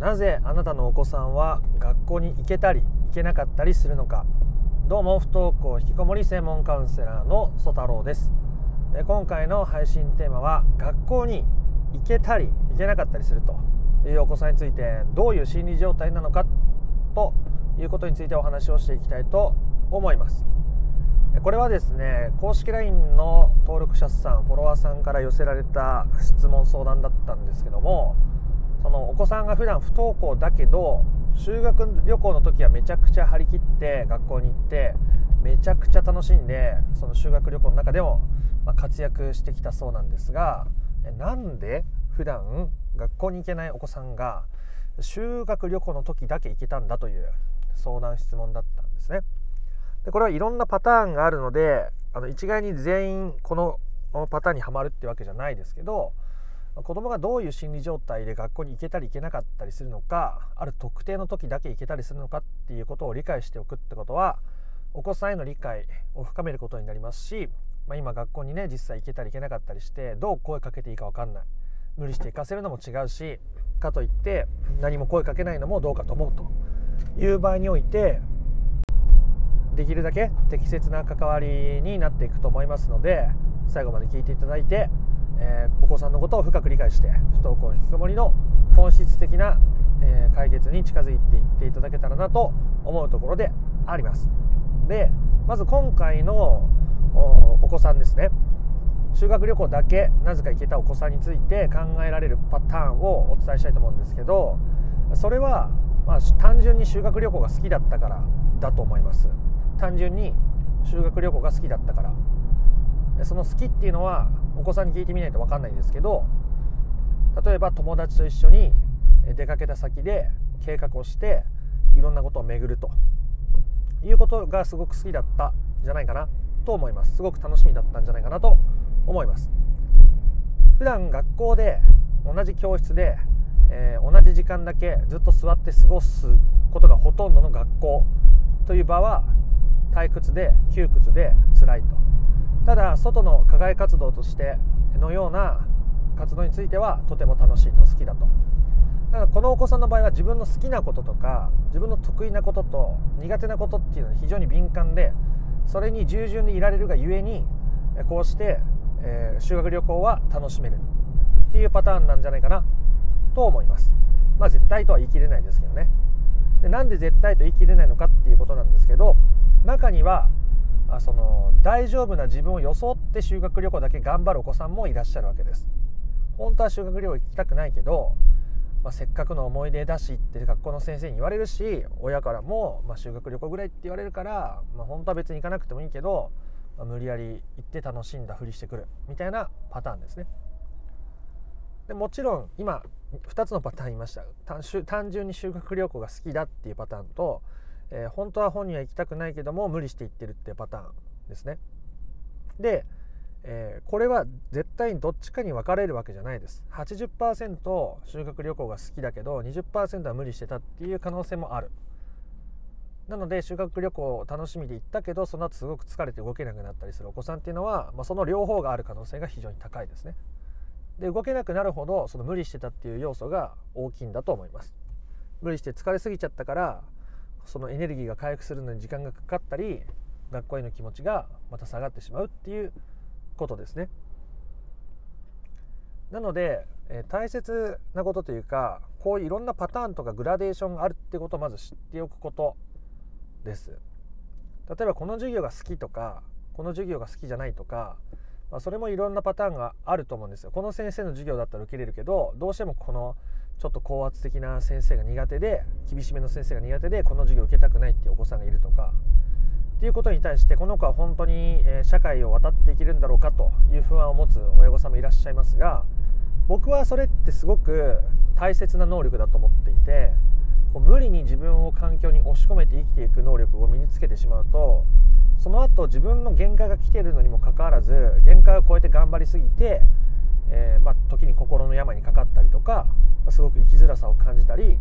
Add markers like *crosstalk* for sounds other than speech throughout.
なぜあなたのお子さんは学校に行けたり行けなかったりするのか。どうも不登校引きこもり専門カウンセラーの曽太郎です。今回の配信テーマは学校に行けたり行けなかったりするというお子さんについてどういう心理状態なのかということについてお話をしていきたいと思います。これはですね公式 LINE の登録者さんフォロワーさんから寄せられた質問相談だったんですけどもそのお子さんが普段不登校だけど修学旅行の時はめちゃくちゃ張り切って学校に行ってめちゃくちゃ楽しんでその修学旅行の中でも活躍してきたそうなんですがなんで普段学校に行けないお子さんが修学旅行の時だけ行けたんだという相談質問だったんですね。でこれはいろんなパターンがあるのであの一概に全員このパターンにはまるってわけじゃないですけど子供がどういう心理状態で学校に行けたり行けなかったりするのかある特定の時だけ行けたりするのかっていうことを理解しておくってことはお子さんへの理解を深めることになりますし、まあ、今学校にね実際行けたり行けなかったりしてどう声かけていいか分かんない。無理して行かせるのも違うしかといって何も声かけないのもどうかと思うという場合においてできるだけ適切な関わりになっていくと思いますので最後まで聞いていただいてえー、お子さんのことを深く理解して不登校引きこもりの本質的な、えー、解決に近づいていっていただけたらなと思うところであります。でまず今回のお子さんですね。修学旅行だけなぜか行けたお子さんについて考えられるパターンをお伝えしたいと思うんですけどそれは、まあ、単純に修学旅行が好きだったからだと思います。単純に修学旅行が好きだったから。その好きっていうのはお子さんに聞いてみないと分かんないんですけど例えば友達と一緒に出かけた先で計画をしていろんなことを巡ると。いうことがすごく好きだったんじゃないかなと思います。すごく楽しみだったんじゃないかなと思います。普段学校で同じ教室で、えー、同じ時間だけずっと座って過ごすことがほとんどの学校という場は退屈で窮屈で辛いと。ただ外の課外活動としてのような活動についてはとても楽しいと好きだと。だからこのお子さんの場合は自分の好きなこととか自分の得意なことと苦手なことっていうのに非常に敏感でそれに従順にいられるがゆえにこうして、えー、修学旅行は楽しめるっていうパターンなんじゃないかなと思います。まあ絶対とは言い切れないですけどね。でなんで絶対と言い切れないのかっていうことなんですけど中にはあその大丈夫な自分を装って修学旅行だけ頑張るお子さんもいらっしゃるわけです。本当は修学旅行行きたくないけど、まあ、せっかくの思い出だしって学校の先生に言われるし親からも、まあ、修学旅行ぐらいって言われるから、まあ、本当は別に行かなくてもいいけど、まあ、無理やり行って楽しんだふりしてくる。みたいなパターンですね。でもちろん今2つのパターン言いました。単純に修学旅行が好きだっていうパターンとえー、本当は本人は行きたくないけども無理して行ってるっていうパターンですね。で、えー、これは絶対にどっちかに分かれるわけじゃないです。80%修学旅行が好きだけど20%は無理してたっていう可能性もある。なので修学旅行を楽しみで行ったけどその後すごく疲れて動けなくなったりするお子さんっていうのは、まあ、その両方がある可能性が非常に高いですね。で動けなくなるほどその無理してたっていう要素が大きいんだと思います。無理して疲れすぎちゃったからそのエネルギーが回復するのに時間がかかったり学校への気持ちがまた下がってしまうっていうことですね。なので、えー、大切なことというかこういういろんなパターンとかグラデーションがあるってことをまず知っておくことです。例えばこの授業が好きとかこの授業が好きじゃないとか、まあ、それもいろんなパターンがあると思うんですよ。この先生の授業だったら受けれるけどどうしてもこのちょっと高圧的な先生が苦手で厳しめの先生が苦手でこの授業受けたくないっていうお子さんがいるとかっていうことに対してこの子は本当に社会を渡っていけるんだろうかという不安を持つ親御さんもいらっしゃいますが僕はそれってすごく大切な能力だと思っていてこう無理に自分を環境に押し込めて生きていく能力を身につけてしまうとその後自分の限界が来てるのにもかかわらず限界を超えて頑張りすぎて、えー、まあ、時に心の病にかかったりとかすごく生きづらさを感じたり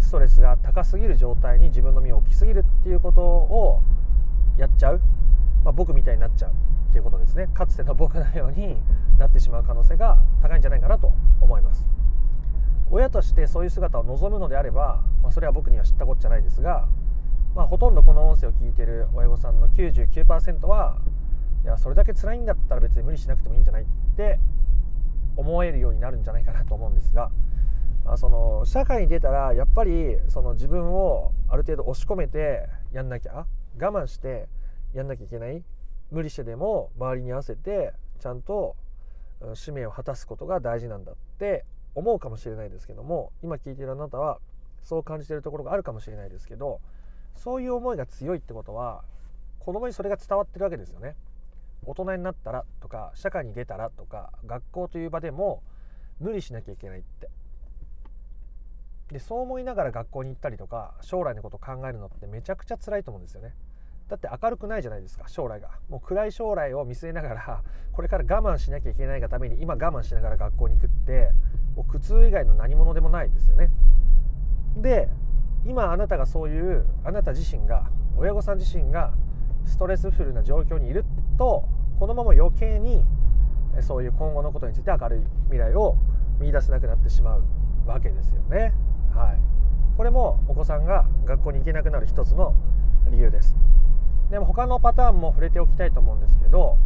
ストレスが高すぎる状態に自分の身を置きすぎるっていうことをやっちゃう、まあ、僕みたいになっちゃう。っていうことですね。かつての僕のように *laughs* なってしまう可能性が高いんじゃないかなと思います。親としてそういう姿を望むのであれば、まあ、それは僕には知ったことじゃないですが、まあ、ほとんどこの音声を聞いてる親御さんの99%はいやそれだけ辛いんだったら別に無理しなくてもいいんじゃないって思えるようになるんじゃないかなと思うんですが、あ、その社会に出たらやっぱりその自分をある程度押し込めてやんなきゃ我慢してやんなきゃいけない無理してでも周りに合わせてちゃんと使命を果たすことが大事なんだって思うかもしれないですけども今聞いてるあなたはそう感じてるところがあるかもしれないですけどそういう思いが強いってことは子供にそれが伝わってるわけですよね。大人になったらとか社会に出たらとか学校という場でも無理しなきゃいけないって。でそう思いながら学校に行ったりとか将来のことを考えるのってめちゃくちゃ辛いと思うんですよね。だって明るくないじゃないですか将来が。もう暗い将来を見据えながらこれから我慢しなきゃいけないがために今我慢しながら学校に行くってもう苦痛以外の何者でもないですよね。で今あなたがそういうあなた自身が親御さん自身がストレスフルな状況にいると子供も余計にそういう今後のことについて明るい未来を見いだせなくなってしまうわけですよね。はい、これもお子さんが学校に行けなくなる一つの理由です。でも他のパターンも触れておきたいと思うんですけど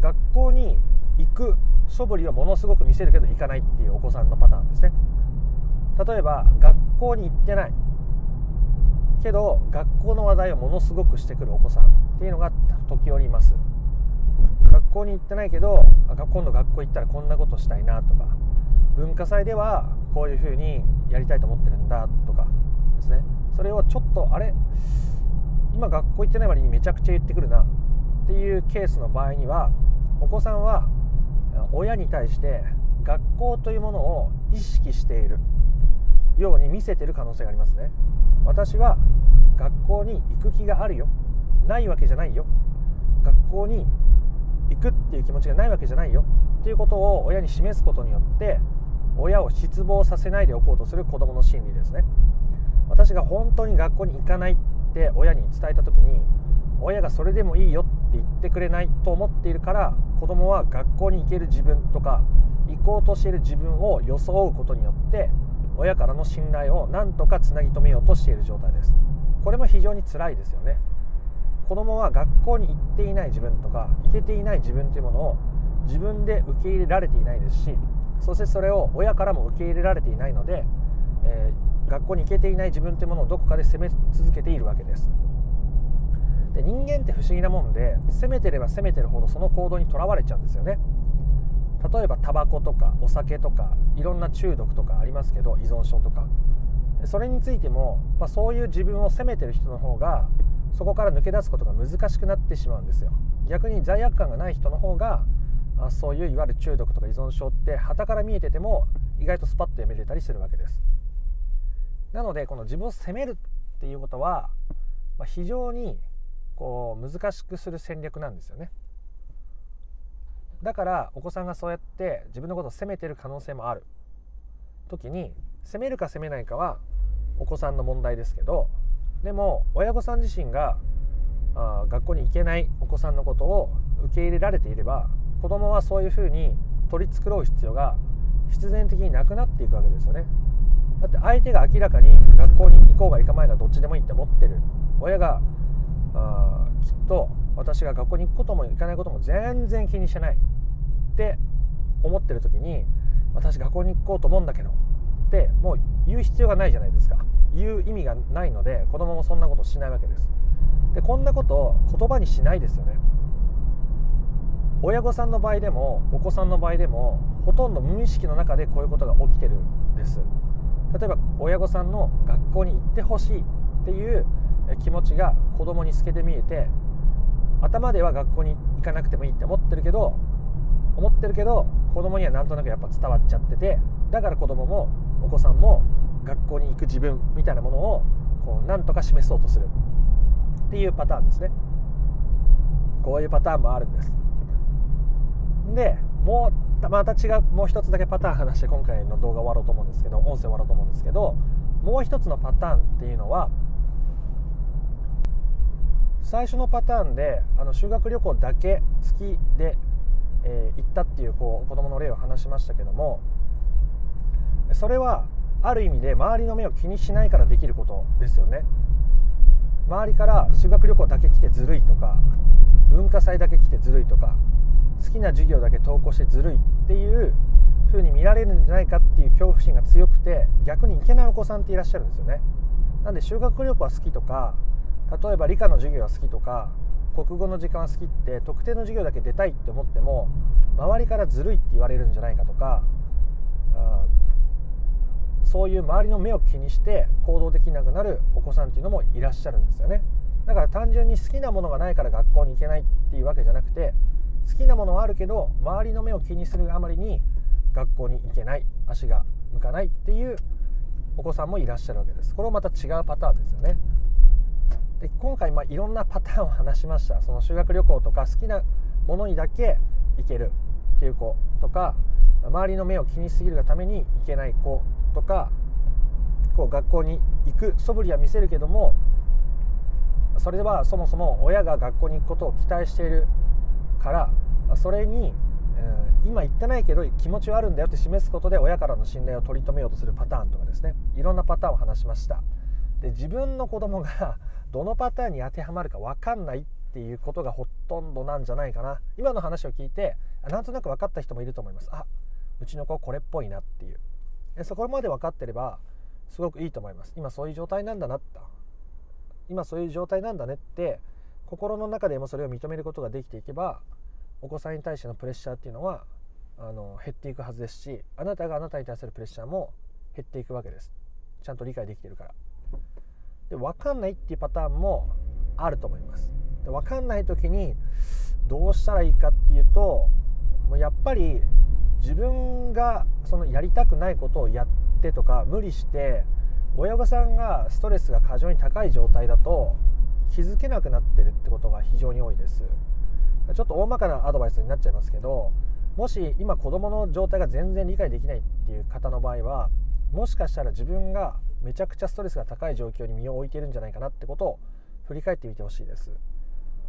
学校に行く素振りをものすごく見せるけど行かないっていうお子さんのパターンですね。例えば学校に行ってないけど学校の話題をものすごくしてくるお子さんっていうのが時折います学校に行ってないけど今度学校行ったらこんなことしたいなとか文化祭ではこういうふうにやりたいと思ってるんだとかですね。それをちょっとあれ今学校行ってない割にめちゃくちゃ言ってくるなっていうケースの場合にはお子さんは親に対して学校というものを意識しているように見せてる可能性がありますね。私は学校に行く気があるよ。ないわけじゃないよ。学校に行くっていう気持ちがないわけじゃないよ。っていうことを親に示すことによって親を失望させないでおこうとする子どもの心理ですね。私が本当に学校に行かないって親に伝えた時に親がそれでもいいよって言ってくれないと思っているから子供は学校に行ける自分とか行こうとしている自分を装うことによって親からの信頼をなんとかつなぎ止めようとしている状態です。これも非常に辛いですよね。子供は学校に行っていない自分とか行けていない自分というものを自分で受け入れられていないですしそしてそれを親からも受け入れられていないので、えー、学校に行けていない自分というものをどこかで責め続けているわけです。で人間って不思議なもんで責めてれば責めてるほどその行動にとらわれちゃうんですよね。例えばタバコとかお酒とかいろんな中毒とかありますけど依存症とか。それについても、まあ、そういう自分を責めてる人の方がそこから抜け出すことが難しくなってしまうんですよ。逆に罪悪感がない人の方があそういういわゆる中毒とか依存症って旗から見えてても意外とスパッとやめれたりするわけです。なのでこの自分を責めるっていうことは、まあ、非常にこう難しくする戦略なんですよね。だからお子さんがそうやって自分のことを責めてる可能性もある。時に責めるか責めないかはお子さんの問題ですけどでも親御さん自身があ学校に行けないお子さんのことを受け入れられていれば子供はそういうふうに取り繕う必要が必然的になくなっていくわけですよね。だって相手が明らかに学校に行こうが行かまいがどっちでもいいって思ってる。親があきっと私が学校に行くことも行かないことも全然気にしてないって思ってる時に私学校に行こうと思うんだけどってもう言う必要がないじゃないですか。言う意味がないので子供もそんなことしないわけです。でこんなことを言葉にしないですよね。親御さんの場合でもお子さんの場合でもほとんど無意識の中でこういうことが起きてるんです。例えば親御さんの学校に行ってほしいっていう気持ちが子供に透けて見えて頭では学校に行かなくてもいいって思ってるけど思ってるけど子供にはなんとなくやっぱ伝わっちゃっててだから子供もお子さんも学校に行く自分みたいなものをこうなんとか示そうとする。っていうパターンですね。こういうパターンもあるんです。でもうまた違うもう一つだけパターン話して今回の動画終わろうと思うんですけど音声終わろうと思うんですけどもう一つのパターンっていうのは最初のパターンであの修学旅行だけ月で、えー、行ったっていうこう子供の例を話しましたけどもそれはある意味で周りの目を気にしないからできることですよね。周りから修学旅行だけ来てずるいとか文化祭だけ来てずるいとか好きな授業だけ投稿してずるいっていう風に見られるんじゃないかっていう恐怖心が強くて逆に行けないお子さんっていらっしゃるんですよね。なんで修学旅行は好きとか例えば理科の授業は好きとか国語の時間は好きって特定の授業だけ出たいって思っても周りからずるいって言われるんじゃないかとかそういう周りの目を気にして行動できなくなるお子さんっていうのもいらっしゃるんですよね。だから単純に好きなものがないから学校に行けないっていうわけじゃなくて好きなものはあるけど周りの目を気にするあまりに学校に行けない足が向かないっていうお子さんもいらっしゃるわけです。これもまた違うパターンですよね。で今回まあいろんなパターンを話しました。その修学旅行とか好きなものにだけ行けるっていう子とか周りの目を気にしすぎるがために行けない子とかこう学校に行く素振りは見せるけどもそれではそもそも親が学校に行くことを期待しているからそれに、えー、今言ってないけど気持ちはあるんだよって示すことで親からの信頼を取り留めようとするパターンとかですね。いろんなパターンを話しました。で自分の子供が *laughs* どのパターンに当てはまるか分かんないっていうことがほとんどなんじゃないかな。今の話を聞いてなんとなく分かった人もいると思います。あうちの子これっぽいなっていう。そこまで分かってればすごくいいと思います。今そういう状態なんだなって今そういう状態なんだねって心の中でもそれを認めることができていけばお子さんに対してのプレッシャーっていうのはあの減っていくはずですしあなたがあなたに対するプレッシャーも減っていくわけです。ちゃんと理解できてるから。で分かんないっていうパターンもあると思います。で分かんない時にどうしたらいいかっていうともうやっぱり自分がそのやりたくないことをやってとか無理して親御さんがストレスが過剰に高い状態だと気づけなくなってるってことが非常に多いです。ちょっと大まかなアドバイスになっちゃいますけどもし今子供の状態が全然理解できないっていう方の場合はもしかしたら自分がめちゃくちゃストレスが高い状況に身を置いてるんじゃないかなってことを振り返ってみてほしいです。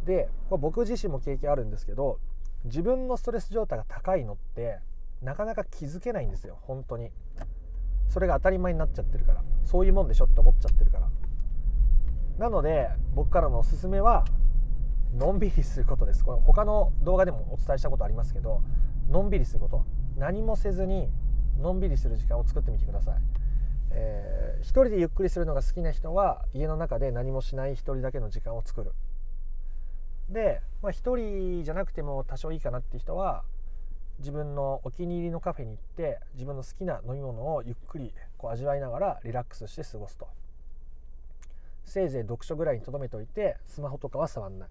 でこれ僕自身も経験あるんですけど自分のストレス状態が高いのってなかなか気づけないんですよ本当に。それが当たり前になっちゃってるから。そういうもんでしょって思っちゃってるから。なので僕からのおすすめはのんびりすることです。これ他の動画でもお伝えしたことありますけどのんびりすること。何もせずにのんびりする時間を作ってみてください、えー、一人でゆっくりするのが好きな人は家の中で何もしない一人だけの時間を作る。で、まあ、一人じゃなくても多少いいかなっていう人は自分のお気に入りのカフェに行って自分の好きな飲み物をゆっくりこう味わいながらリラックスして過ごすと。せいぜい読書ぐらいにとどめておいてスマホとかは触んない。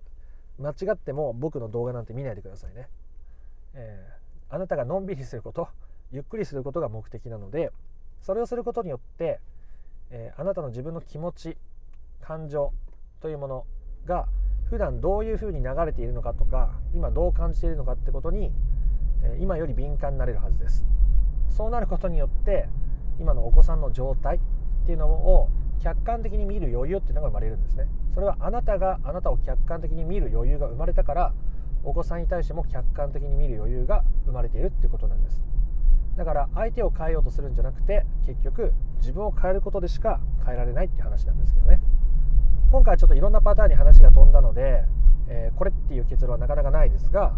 間違っても僕の動画なんて見ないでくださいね、えー、あなたがのんびりすることゆっくりすることが目的なのでそれをすることによって、えー、あなたの自分の気持ち感情というものが普段どういうふうに流れているのかとか今どう感じているのかってことに、今より敏感になれるはずです。そうなることによって今のお子さんの状態っていうのを客観的に見る余裕っていうのが生まれるんですね。それはあなたがあなたを客観的に見る余裕が生まれたからお子さんに対しても客観的に見る余裕が生まれているっていうことなんです。だから相手を変えようとするんじゃなくて結局自分を変えることでしか変えられないっていう話なんですけどね。今回はちょっといろんなパターンに話が飛んだので、えー、これっていう結論はなかなかないですが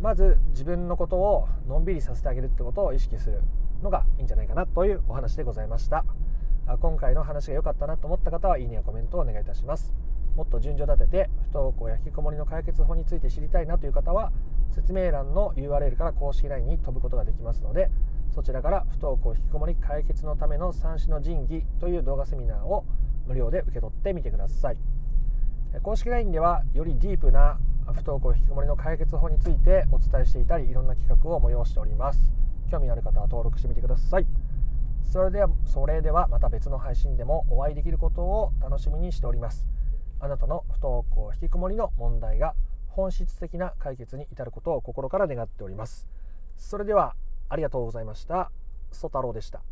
まず自分のことをのんびりさせてあげるってことを意識するのがいいんじゃないかなというお話でございました。今回の話が良かったなと思った方はいいねやコメントをお願いいたします。もっと順序立てて不登校や引きこもりの解決法について知りたいなという方は説明欄の URL から公式 LINE に飛ぶことができますのでそちらから不登校引きこもり解決のための三種の神器という動画セミナーを無料で受け取ってみてください。公式 LINE ではよりディープな不登校引きこもりの解決法についてお伝えしていたりいろんな企画を催しております。興味のある方は登録してみてください。それではそれではまた別の配信でもお会いできることを楽しみにしております。あなたの不登校引きこもりの問題が本質的な解決に至ることを心から願っております。それではありがとうございました。ソ太郎でした。